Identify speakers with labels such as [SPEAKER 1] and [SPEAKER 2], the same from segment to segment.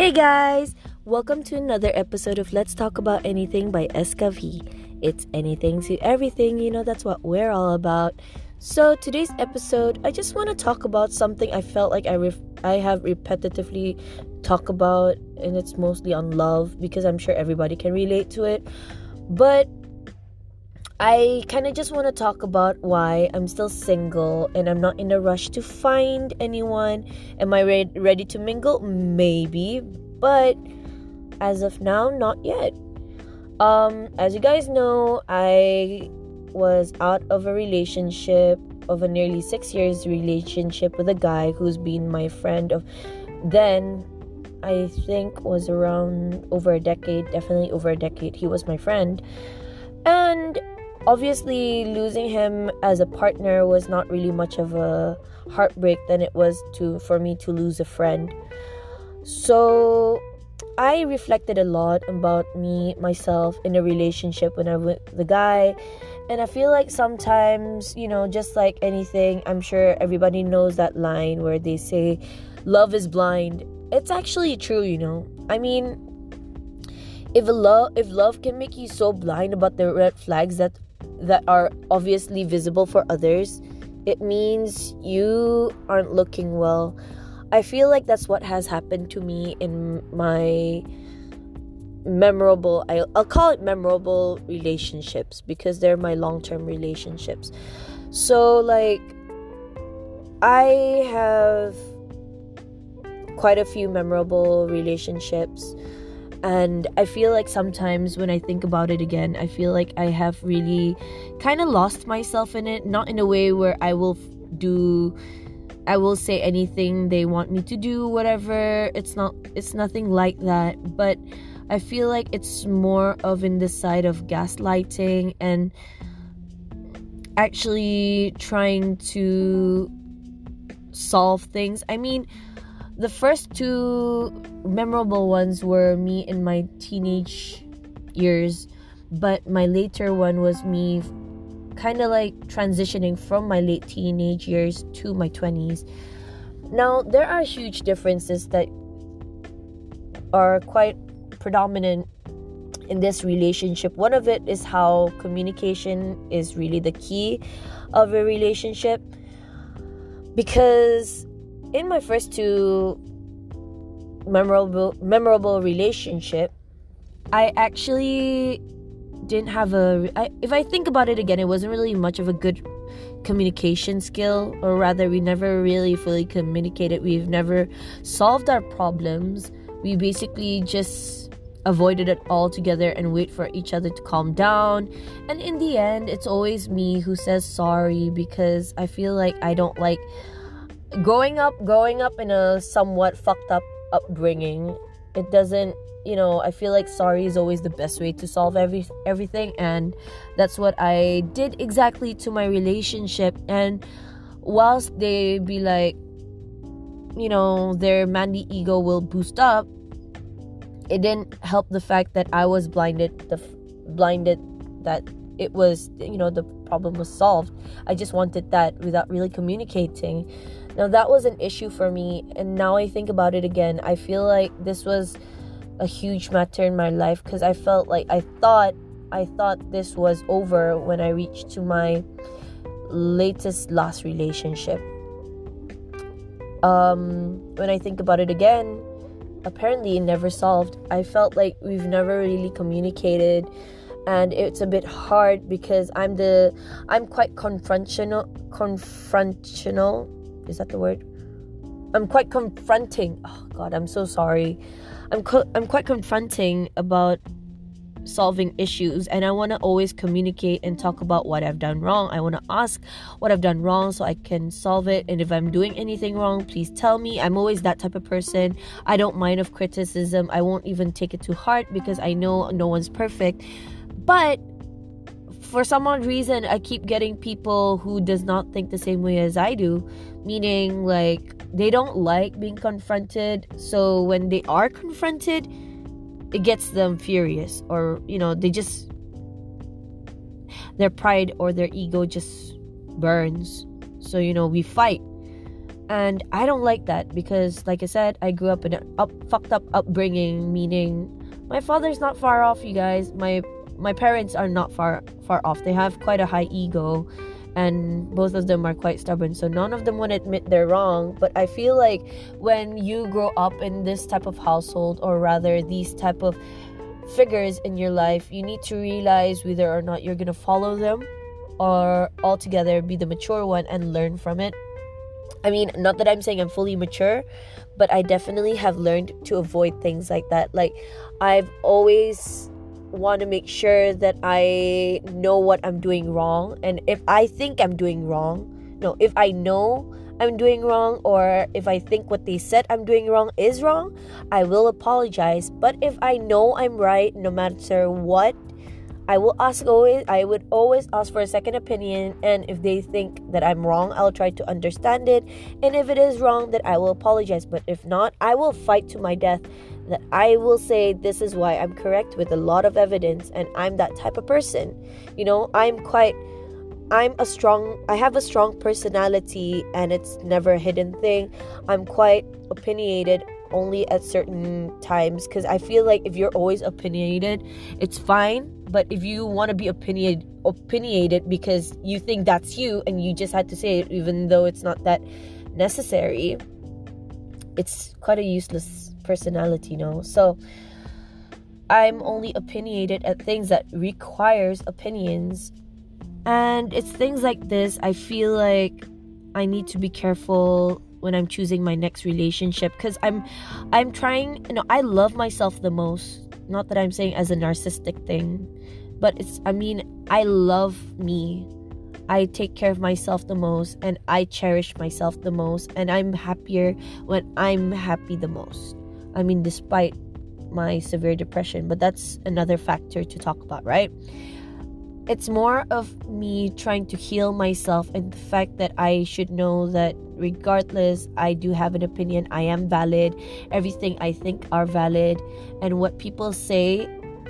[SPEAKER 1] Hey guys, welcome to another episode of Let's Talk About Anything by Escavi. It's anything to everything, you know, that's what we're all about. So, today's episode, I just want to talk about something I felt like I ref- I have repetitively talked about and it's mostly on love because I'm sure everybody can relate to it. But I kind of just want to talk about why I'm still single and I'm not in a rush to find anyone. Am I re- ready to mingle? Maybe, but as of now, not yet. Um, as you guys know, I was out of a relationship of a nearly six years relationship with a guy who's been my friend of then I think was around over a decade, definitely over a decade. He was my friend. And obviously losing him as a partner was not really much of a heartbreak than it was to for me to lose a friend. So i reflected a lot about me myself in a relationship when i with the guy. And i feel like sometimes you know just like anything i'm sure everybody knows that line where they say love is blind. It's actually true you know. I mean if love if love can make you so blind about the red flags that that are obviously visible for others, it means you aren't looking well. I feel like that's what has happened to me in my memorable I'll, call it memorable relationships because they're my long-term relationships. So like I have quite a few memorable relationships and I feel like sometimes when I think about it again, I feel like I have really kind of lost myself in it. Not in a way where I will do, I will say anything they want me to do, whatever. It's not, it's nothing like that. But I feel like it's more of in the side of gaslighting and actually trying to solve things. I mean, the first two memorable ones were me in my teenage years, but my later one was me kind of like transitioning from my late teenage years to my 20s. Now, there are huge differences that are quite predominant in this relationship. One of it is how communication is really the key of a relationship because in my first two memorable memorable relationship, I actually didn't have a. I, if I think about it again, it wasn't really much of a good communication skill, or rather, we never really fully communicated. We've never solved our problems. We basically just avoided it altogether and wait for each other to calm down. And in the end, it's always me who says sorry because I feel like I don't like growing up growing up in a somewhat fucked up upbringing it doesn't you know i feel like sorry is always the best way to solve every everything and that's what i did exactly to my relationship. And whilst they be like you know their manly ego will boost up it didn't help the fact that i was blinded the blinded that it was you know the problem was solved. I just wanted that without really communicating now, that was an issue for me, and now I think about it again. I feel like this was a huge matter in my life because I felt like I thought I thought this was over when I reached to my latest last relationship. Um, when I think about it again, apparently it never solved. I felt like we've never really communicated and it's a bit hard because I'm the I'm quite confrontational confrontational is that the word? I'm quite confronting. Oh God, I'm so sorry. I'm co- I'm quite confronting about solving issues and I want to always communicate and talk about what I've done wrong. I want to ask what I've done wrong so I can solve it and if I'm doing anything wrong, please tell me. I'm always that type of person. I don't mind of criticism. I won't even take it to heart because I know no one's perfect. But for some odd reason i keep getting people who does not think the same way as i do meaning like they don't like being confronted. So when they are confronted it gets them furious or you know they just their pride or their ego just burns. So you know we fight. And I don't like that because, like I said, I grew up in an up, fucked up upbringing, meaning my father's not far off, you guys. My my parents are not far far off. They have quite a high ego and both of them are quite stubborn so none of them to admit they're wrong. But i feel like when you grow up in this type of household or rather these type of figures in your life you need to realize whether or not you're going to follow them or altogether be the mature one and learn from it. I mean not that i'm saying i'm fully mature but i definitely have learned to avoid things like that. Like i've always want to make sure that I know what I'm doing wrong. And if I think I'm doing wrong, no, if I know I'm doing wrong or if I think what they said I'm doing wrong is wrong, I will apologize. But if I know I'm right, no matter what, I will ask always I would always ask for a second opinion and if they think that I'm wrong, I'll try to understand it. And if it is wrong, that I will apologize. But if not, I will fight to my death that I will say this is why I'm correct with a lot of evidence and I'm that type of person. You know, I'm quite I'm a strong I have a strong personality and it's never a hidden thing. I'm quite opinionated only at certain times cuz I feel like if you're always opinionated, it's fine, but if you want to be opinionated opinionated because you think that's you and you just had to say it even though it's not that necessary, it's quite a useless personality, you know. So I'm only opinionated at things that requires opinions. And it's things like this I feel like I need to be careful when I'm choosing my next relationship cuz I'm I'm trying, you know, I love myself the most. Not that I'm saying as a narcissistic thing, but it's I mean, I love me. I take care of myself the most and I cherish myself the most and I'm happier when I'm happy the most. I mean, despite my severe depression, but that's another factor to talk about, right? It's more of me trying to heal myself and the fact that I should know that regardless, I do have an opinion, I am valid, everything I think are valid, and what people say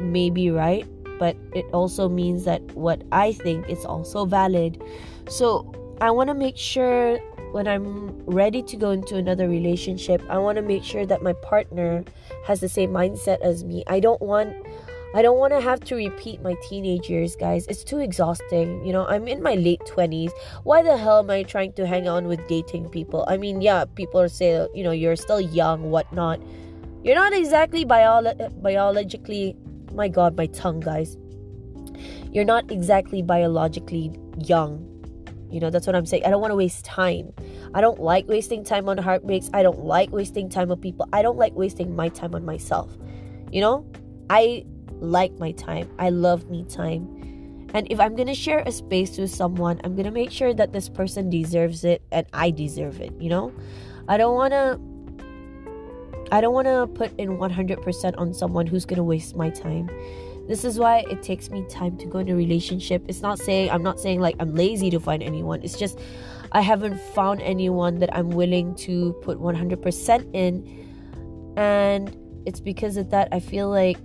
[SPEAKER 1] may be right, but it also means that what I think is also valid. So I want to make sure when I'm ready to go into another relationship, I want to make sure that my partner has the same mindset as me. I don't want I don't want to have to repeat my teenage years, guys. It's too exhausting. You know, I'm in my late 20s. Why the hell am I trying to hang on with dating people? I mean, yeah, people are saying, you know, you're still young, whatnot. You're not exactly bio- biologically, my god, my tongue, guys. You're not exactly biologically young you know, that's what I'm saying. I don't want to waste time. I don't like wasting time on heartbreaks. I don't like wasting time on people. I don't like wasting my time on myself. You know, I like my time. I love me time. And if I'm going to share a space with someone, I'm going to make sure that this person deserves it and I deserve it, you know? I don't want to I don't want to put in 100% on someone who's going to waste my time. This is why it takes me time to go in a relationship. It's not saying I'm not saying like I'm lazy to find anyone. It's just I haven't found anyone that I'm willing to put 100% in. And it's because of that I feel like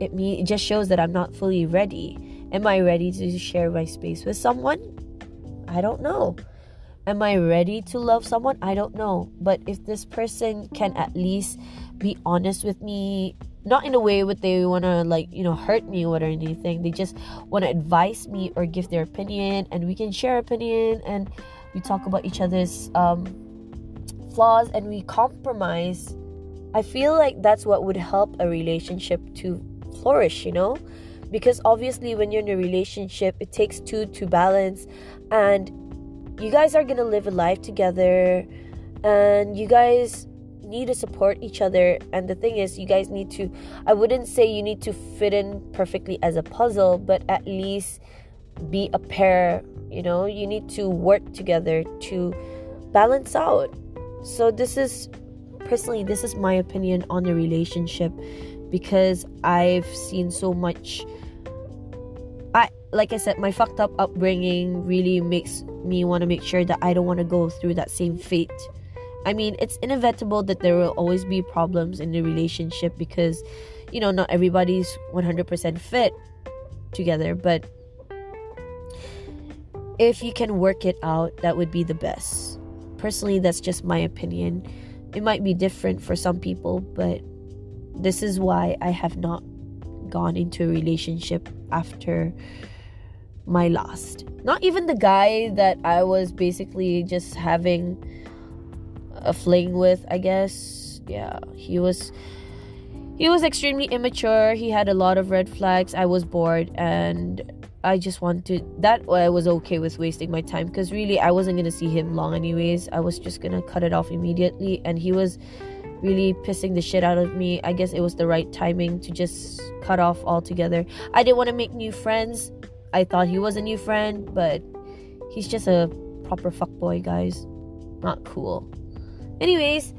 [SPEAKER 1] it me it just shows that I'm not fully ready. Am I ready to share my space with someone? I don't know. Am I ready to love someone? I don't know. But if this person can at least be honest with me not in a way where they want to like you know hurt me or anything they just want to advise me or give their opinion and we can share opinion and we talk about each other's um, flaws and we compromise i feel like that's what would help a relationship to flourish you know? Because obviously when you're in a relationship it takes two to balance and you guys are gonna live a life together and you guys need to support each other. And the thing is you guys need to i wouldn't say you need to fit in perfectly as a puzzle but at least be a pair you know? You need to work together to balance out. So this is personally this is my opinion on the relationship because i've seen so much i like i said my fucked up upbringing really makes me want to make sure that i don't want to go through that same fate I mean, it's inevitable that there will always be problems in the relationship because, you know, not everybody's 100% fit together, but if you can work it out, that would be the best. personally, that's just my opinion. It might be different for some people, but this is why I have not gone into a relationship after my last. Not even the guy that I was basically just having a fling with, I guess. Yeah, he was he was extremely immature. He had a lot of red flags. I was bored and I just wanted that I was okay with wasting my time because really I wasn't gonna see him long anyways. I was just gonna cut it off immediately and he was really pissing the shit out of me. I guess it was the right timing to just cut off altogether. I didn't want to make new friends. I thought he was a new friend, but he's just a proper fuckboy, guys. Not cool. Anyways,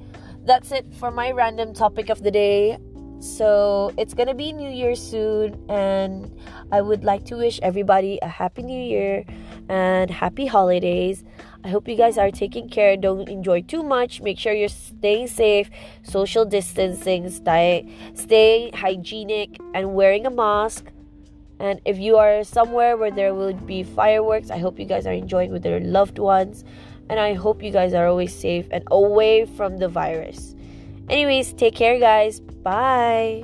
[SPEAKER 1] that's it for my random topic of the day. So it's gonna be New Year soon, and I would like to wish everybody a happy New Year and happy holidays. I hope you guys are taking care. Don't enjoy too much. Make sure you're staying safe, social distancing, stay, hygienic, and wearing a mask. And if you are somewhere where there will be fireworks, I hope you guys are enjoying with your loved ones. And I hope you guys are always safe and away from the virus. Anyways, take care, guys. Bye.